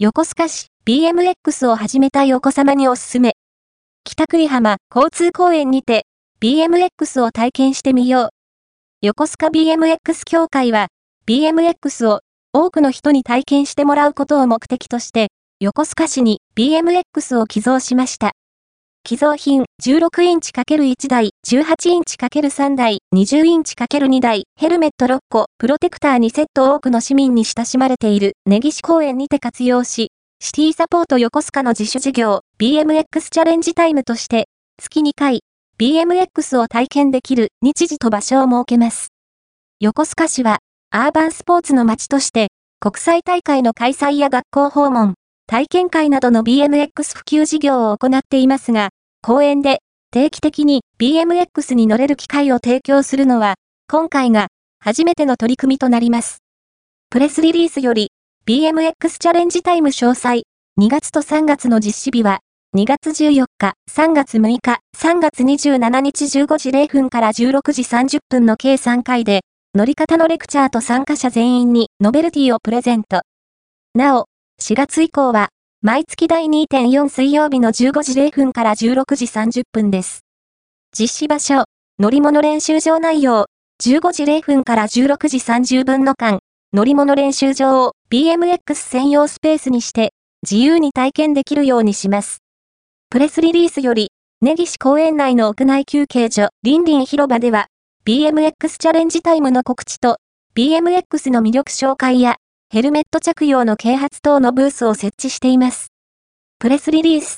横須賀市 BMX を始めたいお子様におすすめ。北栗浜交通公園にて BMX を体験してみよう。横須賀 BMX 協会は BMX を多くの人に体験してもらうことを目的として、横須賀市に BMX を寄贈しました。寄贈品16インチ ×1 台、18インチ ×3 台、20インチ ×2 台、ヘルメット6個、プロテクター2セット多くの市民に親しまれている根岸公園にて活用し、シティサポート横須賀の自主事業 BMX チャレンジタイムとして、月2回 BMX を体験できる日時と場所を設けます。横須賀市は、アーバンスポーツの街として、国際大会の開催や学校訪問、体験会などの BMX 普及事業を行っていますが、公園で定期的に BMX に乗れる機会を提供するのは、今回が初めての取り組みとなります。プレスリリースより、BMX チャレンジタイム詳細、2月と3月の実施日は、2月14日、3月6日、3月27日15時0分から16時30分の計3回で、乗り方のレクチャーと参加者全員にノベルティをプレゼント。なお、4月以降は、毎月第2.4水曜日の15時0分から16時30分です。実施場所、乗り物練習場内容、15時0分から16時30分の間、乗り物練習場を BMX 専用スペースにして、自由に体験できるようにします。プレスリリースより、根岸公園内の屋内休憩所、リンリン広場では、BMX チャレンジタイムの告知と、BMX の魅力紹介や、ヘルメット着用の啓発等のブースを設置しています。プレスリリース